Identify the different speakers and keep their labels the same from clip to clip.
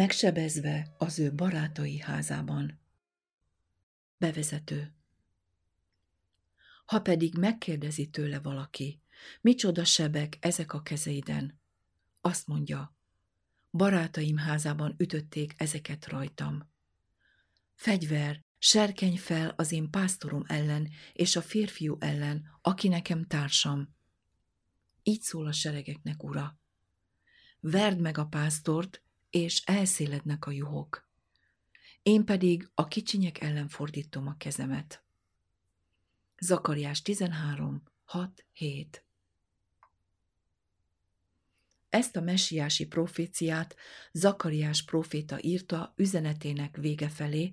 Speaker 1: megsebezve az ő barátai házában. Bevezető Ha pedig megkérdezi tőle valaki, micsoda sebek ezek a kezeiden, azt mondja, barátaim házában ütötték ezeket rajtam. Fegyver, serkeny fel az én pásztorom ellen és a férfiú ellen, aki nekem társam. Így szól a seregeknek, ura. Verd meg a pásztort, és elszélednek a juhok. Én pedig a kicsinyek ellen fordítom a kezemet. Zakariás 13, 6, 7 Ezt a messiási proféciát Zakariás proféta írta üzenetének vége felé,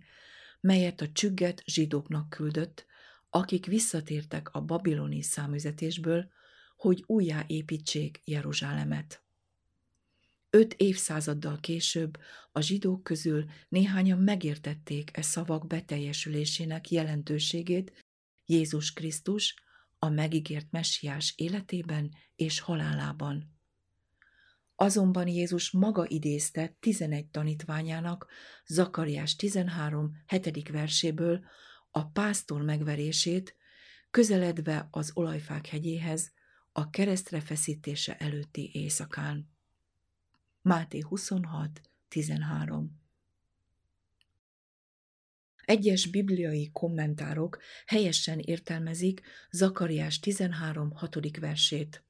Speaker 1: melyet a csügget zsidóknak küldött, akik visszatértek a babiloni számüzetésből, hogy újjáépítsék Jeruzsálemet. Öt évszázaddal később a zsidók közül néhányan megértették e szavak beteljesülésének jelentőségét Jézus Krisztus a megígért messiás életében és halálában. Azonban Jézus maga idézte 11 tanítványának Zakariás 13. 7. verséből a pásztor megverését, közeledve az olajfák hegyéhez, a keresztre feszítése előtti éjszakán. Máté 26, 13 Egyes bibliai kommentárok helyesen értelmezik Zakariás 13. 6. versét.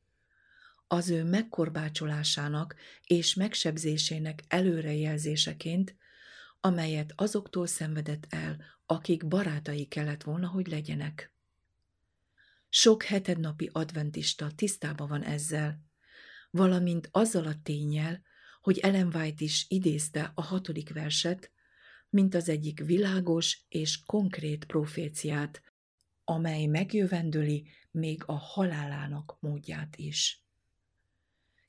Speaker 1: Az ő megkorbácsolásának és megsebzésének előrejelzéseként, amelyet azoktól szenvedett el, akik barátai kellett volna, hogy legyenek. Sok hetednapi adventista tisztában van ezzel, valamint azzal a tényel, hogy Ellen White is idézte a hatodik verset, mint az egyik világos és konkrét proféciát, amely megjövendöli még a halálának módját is.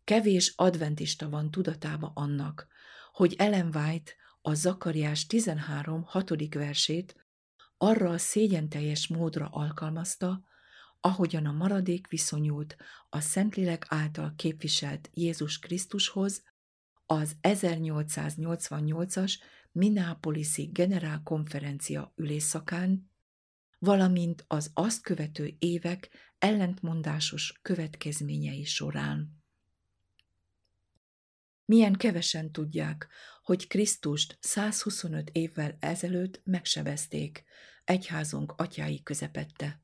Speaker 1: Kevés adventista van tudatába annak, hogy Ellen White a Zakariás 13. hatodik versét arra a szégyenteljes módra alkalmazta, ahogyan a maradék viszonyult a Szentlélek által képviselt Jézus Krisztushoz az 1888-as Minneapolis-i generálkonferencia ülésszakán, valamint az azt követő évek ellentmondásos következményei során. Milyen kevesen tudják, hogy Krisztust 125 évvel ezelőtt megsebezték, egyházunk atyái közepette.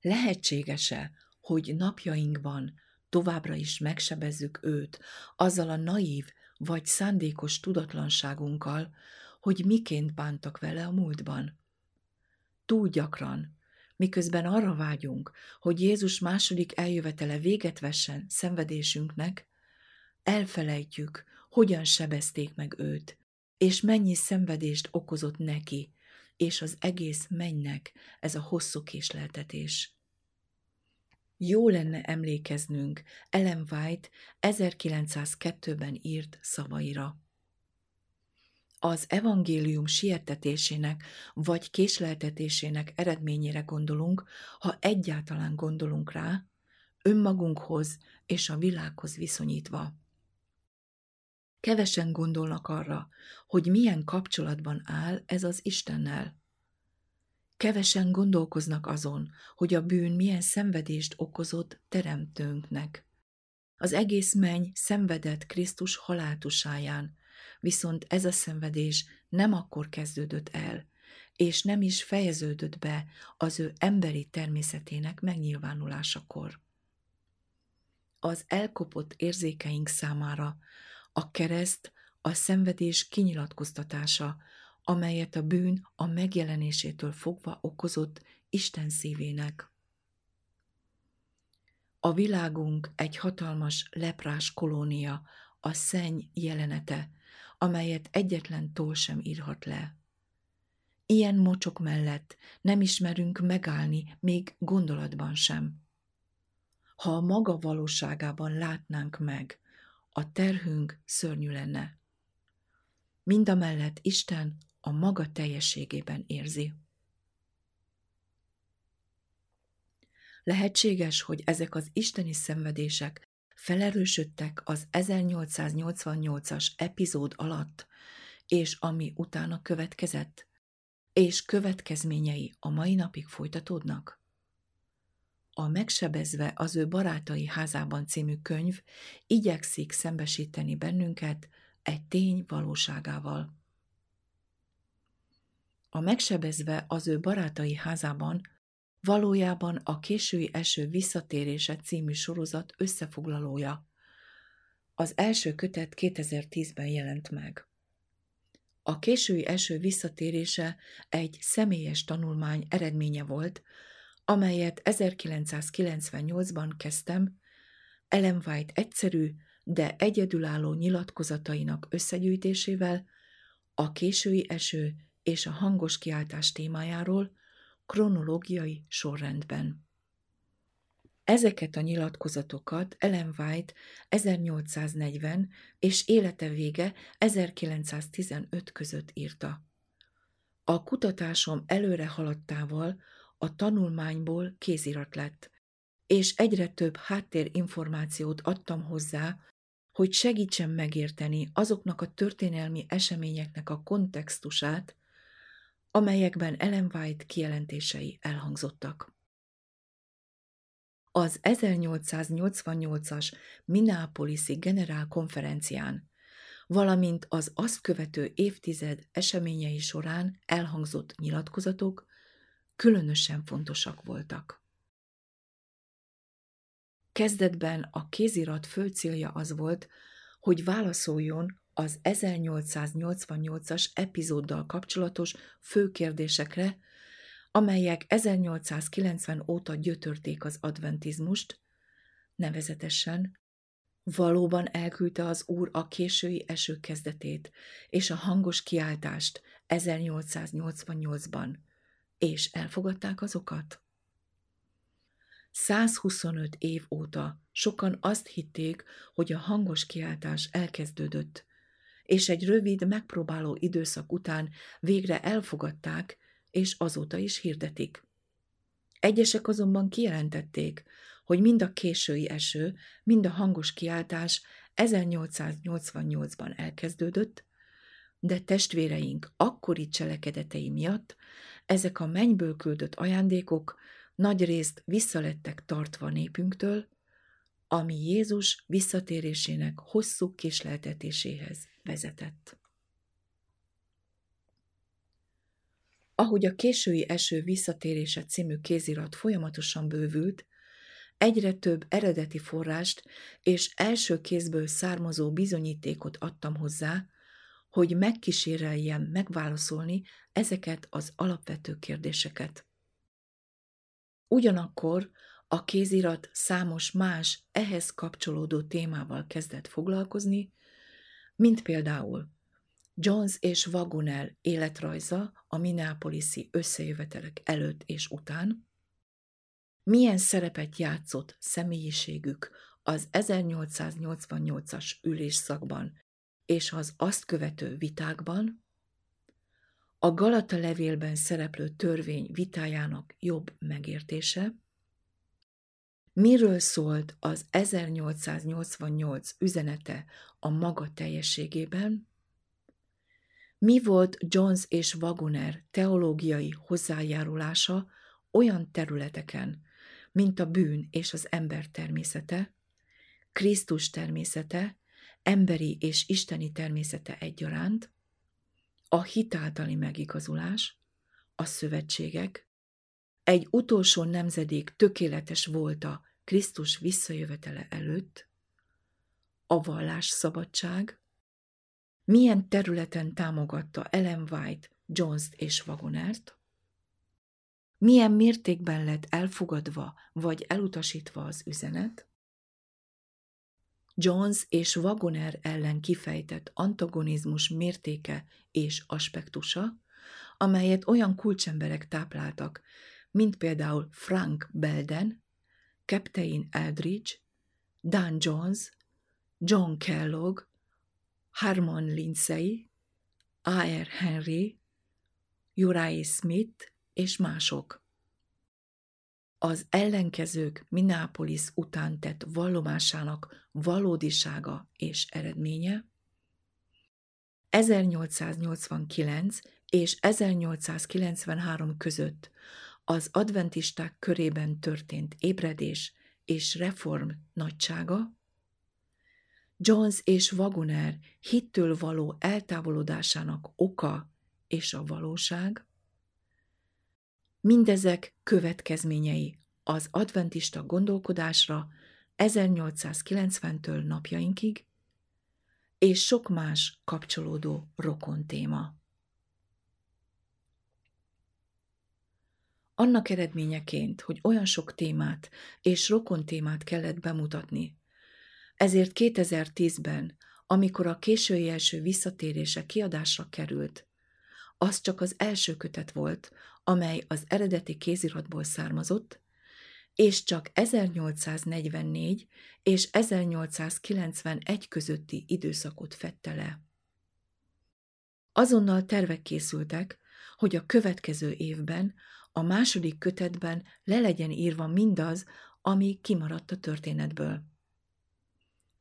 Speaker 1: Lehetséges-e, hogy napjainkban továbbra is megsebezzük őt azzal a naív vagy szándékos tudatlanságunkkal, hogy miként bántak vele a múltban. Túl gyakran, miközben arra vágyunk, hogy Jézus második eljövetele véget vessen szenvedésünknek, elfelejtjük, hogyan sebezték meg őt, és mennyi szenvedést okozott neki, és az egész mennek ez a hosszú késleltetés. Jó lenne emlékeznünk Ellen White 1902-ben írt szavaira. Az evangélium sietetésének vagy késleltetésének eredményére gondolunk, ha egyáltalán gondolunk rá, önmagunkhoz és a világhoz viszonyítva. Kevesen gondolnak arra, hogy milyen kapcsolatban áll ez az Istennel. Kevesen gondolkoznak azon, hogy a bűn milyen szenvedést okozott teremtőnknek. Az egész menny szenvedett Krisztus haláltusáján, viszont ez a szenvedés nem akkor kezdődött el, és nem is fejeződött be az ő emberi természetének megnyilvánulásakor. Az elkopott érzékeink számára a kereszt a szenvedés kinyilatkoztatása, amelyet a bűn a megjelenésétől fogva okozott Isten szívének. A világunk egy hatalmas leprás kolónia, a szenny jelenete, amelyet egyetlen toll sem írhat le. Ilyen mocsok mellett nem ismerünk megállni, még gondolatban sem. Ha a maga valóságában látnánk meg, a terhünk szörnyű lenne. Mindamellett Isten a maga teljességében érzi. Lehetséges, hogy ezek az isteni szenvedések felerősödtek az 1888-as epizód alatt, és ami utána következett, és következményei a mai napig folytatódnak? A Megsebezve az ő barátai házában című könyv igyekszik szembesíteni bennünket egy tény valóságával. A Megsebezve az ő barátai házában valójában a késői eső visszatérése című sorozat összefoglalója. Az első kötet 2010-ben jelent meg. A késői eső visszatérése egy személyes tanulmány eredménye volt, amelyet 1998-ban kezdtem, Ellen White egyszerű, de egyedülálló nyilatkozatainak összegyűjtésével, a késői eső és a hangos kiáltás témájáról, kronológiai sorrendben. Ezeket a nyilatkozatokat Ellen White 1840 és élete vége 1915 között írta. A kutatásom előre haladtával a tanulmányból kézirat lett, és egyre több háttérinformációt adtam hozzá, hogy segítsen megérteni azoknak a történelmi eseményeknek a kontextusát, amelyekben Ellen White kijelentései elhangzottak. Az 1888-as Minneapolis-i generálkonferencián, valamint az azt követő évtized eseményei során elhangzott nyilatkozatok különösen fontosak voltak. Kezdetben a kézirat fő célja az volt, hogy válaszoljon az 1888-as epizóddal kapcsolatos fő kérdésekre, amelyek 1890 óta gyötörték az adventizmust, nevezetesen valóban elküldte az Úr a késői eső kezdetét és a hangos kiáltást 1888-ban, és elfogadták azokat? 125 év óta sokan azt hitték, hogy a hangos kiáltás elkezdődött, és egy rövid, megpróbáló időszak után végre elfogadták, és azóta is hirdetik. Egyesek azonban kijelentették, hogy mind a késői eső, mind a hangos kiáltás 1888-ban elkezdődött, de testvéreink akkori cselekedetei miatt ezek a mennyből küldött ajándékok nagy részt visszalettek tartva népünktől, ami Jézus visszatérésének hosszú kisleltetéséhez vezetett. Ahogy a késői eső visszatérése című kézirat folyamatosan bővült, egyre több eredeti forrást és első kézből származó bizonyítékot adtam hozzá, hogy megkíséreljem megválaszolni ezeket az alapvető kérdéseket. Ugyanakkor a kézirat számos más ehhez kapcsolódó témával kezdett foglalkozni, mint például Jones és Wagoner életrajza a Minneapolis-i összejövetelek előtt és után, milyen szerepet játszott személyiségük az 1888-as ülésszakban és az azt követő vitákban, a Galata levélben szereplő törvény vitájának jobb megértése, miről szólt az 1888 üzenete a maga teljességében, mi volt Jones és Wagoner teológiai hozzájárulása olyan területeken, mint a bűn és az ember természete, Krisztus természete, emberi és isteni természete egyaránt, a hitáltali megigazulás, a szövetségek, egy utolsó nemzedék tökéletes volta Krisztus visszajövetele előtt, a vallás szabadság, milyen területen támogatta Ellen White, Jones és Wagonert, milyen mértékben lett elfogadva vagy elutasítva az üzenet, Jones és Wagoner ellen kifejtett antagonizmus mértéke és aspektusa, amelyet olyan kulcsemberek tápláltak, mint például Frank Belden, Captain Eldridge, Dan Jones, John Kellogg, Harmon Lindsay, A.R. Henry, Uriah Smith és mások. az ellenkezők Minneapolis után tett vallomásának valódisága és eredménye, 1889 és 1893 között az adventisták körében történt ébredés és reform nagysága, Jones és Wagoner hittől való eltávolodásának oka és a valóság, mindezek következményei az adventista gondolkodásra 1890-től napjainkig, és sok más kapcsolódó rokon téma. Annak eredményeként, hogy olyan sok témát és rokon témát kellett bemutatni, ezért 2010-ben, amikor a késői első visszatérése kiadásra került, az csak az első kötet volt, amely az eredeti kéziratból származott, és csak 1844 és 1891 közötti időszakot fette le. Azonnal tervek készültek, hogy a következő évben, a második kötetben le legyen írva mindaz, ami kimaradt a történetből.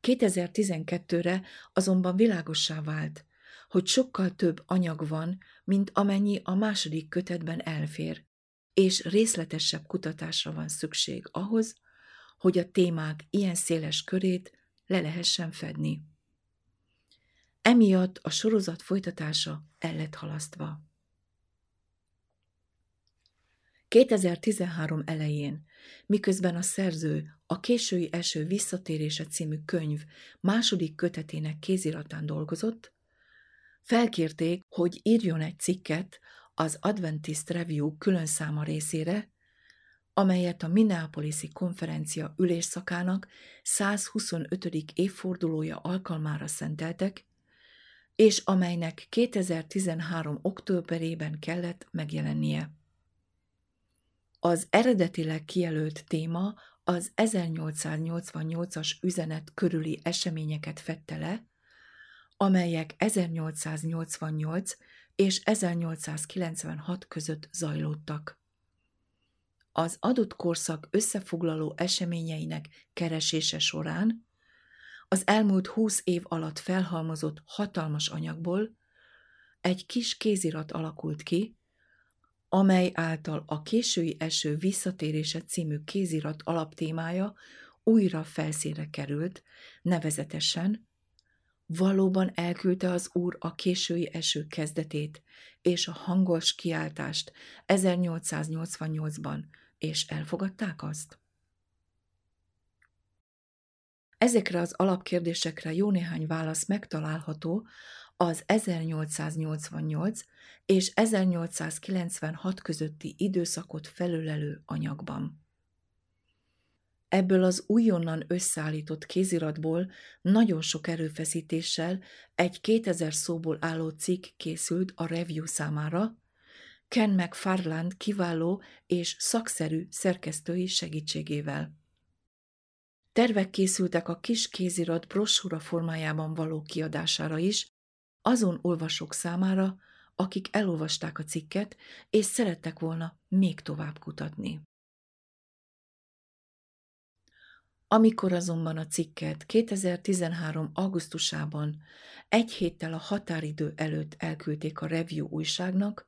Speaker 1: 2012-re azonban világossá vált, hogy sokkal több anyag van, mint amennyi a második kötetben elfér, és részletesebb kutatásra van szükség ahhoz, hogy a témák ilyen széles körét le lehessen fedni. Emiatt a sorozat folytatása el lett halasztva. 2013 elején, miközben a szerző a késői eső visszatérése című könyv második kötetének kéziratán dolgozott, felkérték, hogy írjon egy cikket az Adventist Review külön száma részére, amelyet a Minneapolis-i konferencia ülésszakának 125. évfordulója alkalmára szenteltek, és amelynek 2013. októberében kellett megjelennie. Az eredetileg kijelölt téma az 1888-as üzenet körüli eseményeket fette le, amelyek 1888 és 1896 között zajlódtak. Az adott korszak összefoglaló eseményeinek keresése során az elmúlt húsz év alatt felhalmozott hatalmas anyagból egy kis kézirat alakult ki, amely által a késői eső visszatérése című kézirat alaptémája újra felszínre került, nevezetesen Valóban elküldte az úr a késői eső kezdetét és a hangos kiáltást 1888-ban, és elfogadták azt? Ezekre az alapkérdésekre jó néhány válasz megtalálható az 1888 és 1896 közötti időszakot felölelő anyagban. Ebből az újonnan összeállított kéziratból nagyon sok erőfeszítéssel egy 2000 szóból álló cikk készült a review számára, Ken McFarland kiváló és szakszerű szerkesztői segítségével. Tervek készültek a kis kézirat brosúra formájában való kiadására is, azon olvasók számára, akik elolvasták a cikket, és szerettek volna még tovább kutatni. Amikor azonban a cikket 2013. augusztusában, egy héttel a határidő előtt elküldték a Review újságnak,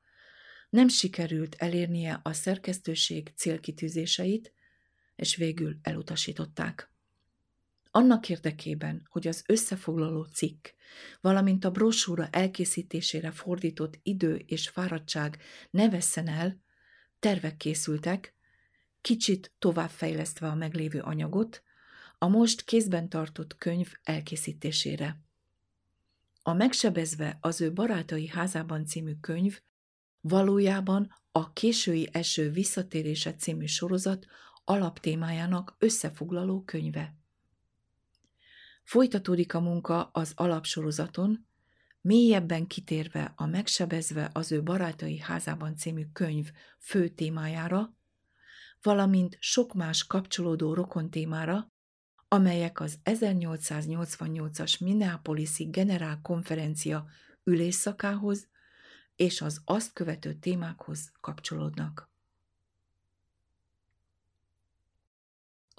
Speaker 1: nem sikerült elérnie a szerkesztőség célkitűzéseit, és végül elutasították. Annak érdekében, hogy az összefoglaló cikk, valamint a brosúra elkészítésére fordított idő és fáradtság ne vesszen el, tervek készültek, kicsit továbbfejlesztve a meglévő anyagot, a most kézben tartott könyv elkészítésére. A Megsebezve az ő barátai házában című könyv valójában a késői eső visszatérése című sorozat alaptémájának összefoglaló könyve. Folytatódik a munka az alapsorozaton, mélyebben kitérve a Megsebezve az ő barátai házában című könyv fő témájára, valamint sok más kapcsolódó rokon témára, amelyek az 1888-as Minneapolis-i generálkonferencia ülésszakához és az azt követő témákhoz kapcsolódnak.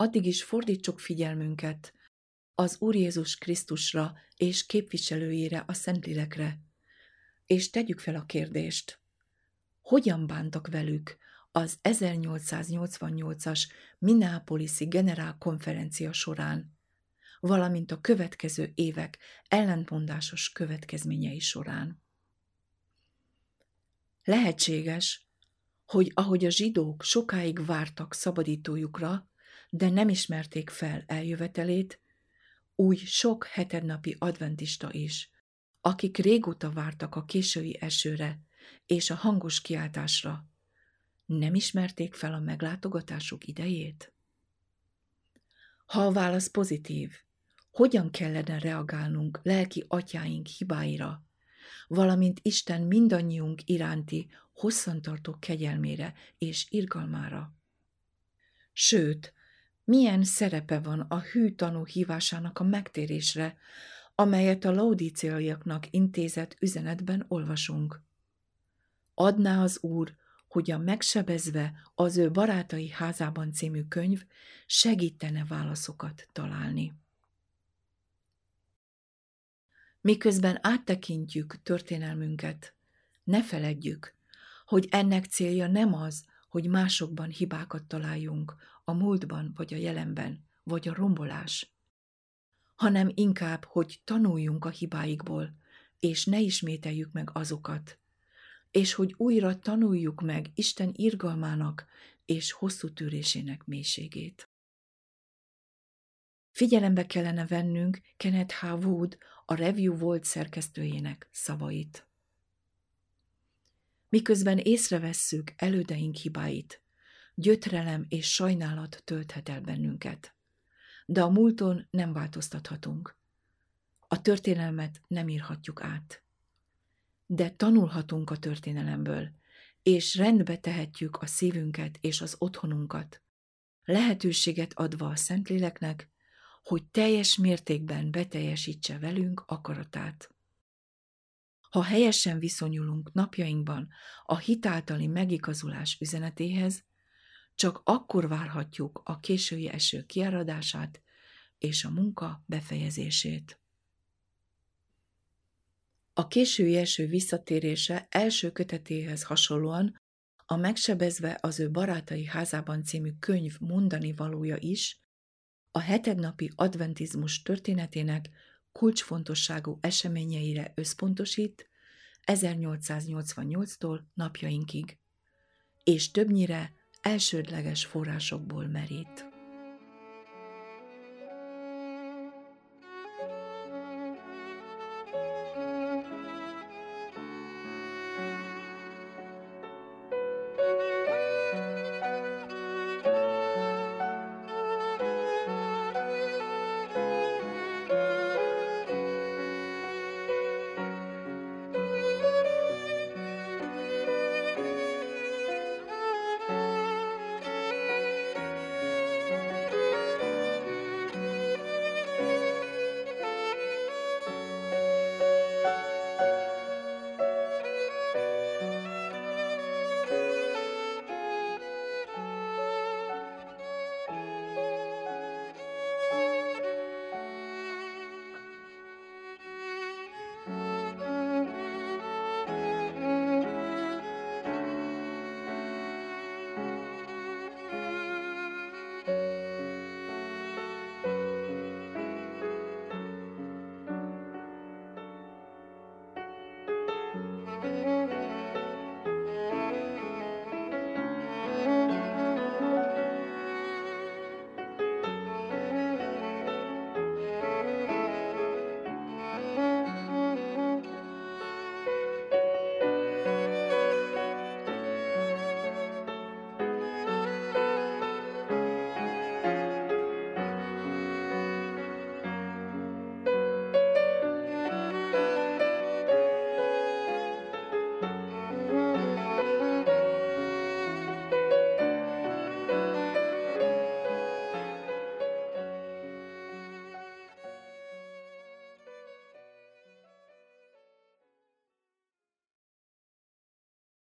Speaker 1: addig is fordítsuk figyelmünket az Úr Jézus Krisztusra és képviselőjére, a Szentlélekre, és tegyük fel a kérdést, hogyan bántak velük az 1888-as Minneapolis-i generálkonferencia során, valamint a következő évek ellentmondásos következményei során. Lehetséges, hogy ahogy a zsidók sokáig vártak szabadítójukra, de nem ismerték fel eljövetelét, úgy sok hetednapi adventista is, akik régóta vártak a késői esőre és a hangos kiáltásra, nem ismerték fel a meglátogatásuk idejét? Ha a válasz pozitív, hogyan kellene reagálnunk lelki atyáink hibáira, valamint Isten mindannyiunk iránti hosszantartó kegyelmére és irgalmára? Sőt, milyen szerepe van a hű tanú hívásának a megtérésre, amelyet a laudíciaiaknak intézett üzenetben olvasunk. Adná az Úr, hogy a Megsebezve az ő barátai házában című könyv segítene válaszokat találni. Miközben áttekintjük történelmünket, ne feledjük, hogy ennek célja nem az, hogy másokban hibákat találjunk, a múltban vagy a jelenben, vagy a rombolás, hanem inkább, hogy tanuljunk a hibáikból, és ne ismételjük meg azokat, és hogy újra tanuljuk meg Isten irgalmának és hosszú tűrésének mélységét. Figyelembe kellene vennünk Kenneth H. Wood, a Review volt szerkesztőjének szavait. Miközben észrevesszük elődeink hibáit, gyötrelem és sajnálat tölthet el bennünket. De a múlton nem változtathatunk. A történelmet nem írhatjuk át. De tanulhatunk a történelemből, és rendbe tehetjük a szívünket és az otthonunkat, lehetőséget adva a Szentléleknek, hogy teljes mértékben beteljesítse velünk akaratát. Ha helyesen viszonyulunk napjainkban a hitáltali megigazulás üzenetéhez, csak akkor várhatjuk a késői eső kiáradását és a munka befejezését. A késői eső visszatérése első kötetéhez hasonlóan a Megsebezve az ő barátai házában című könyv mondani valója is a hetednapi adventizmus történetének kulcsfontosságú eseményeire összpontosít 1888-tól napjainkig, és többnyire elsődleges forrásokból merít.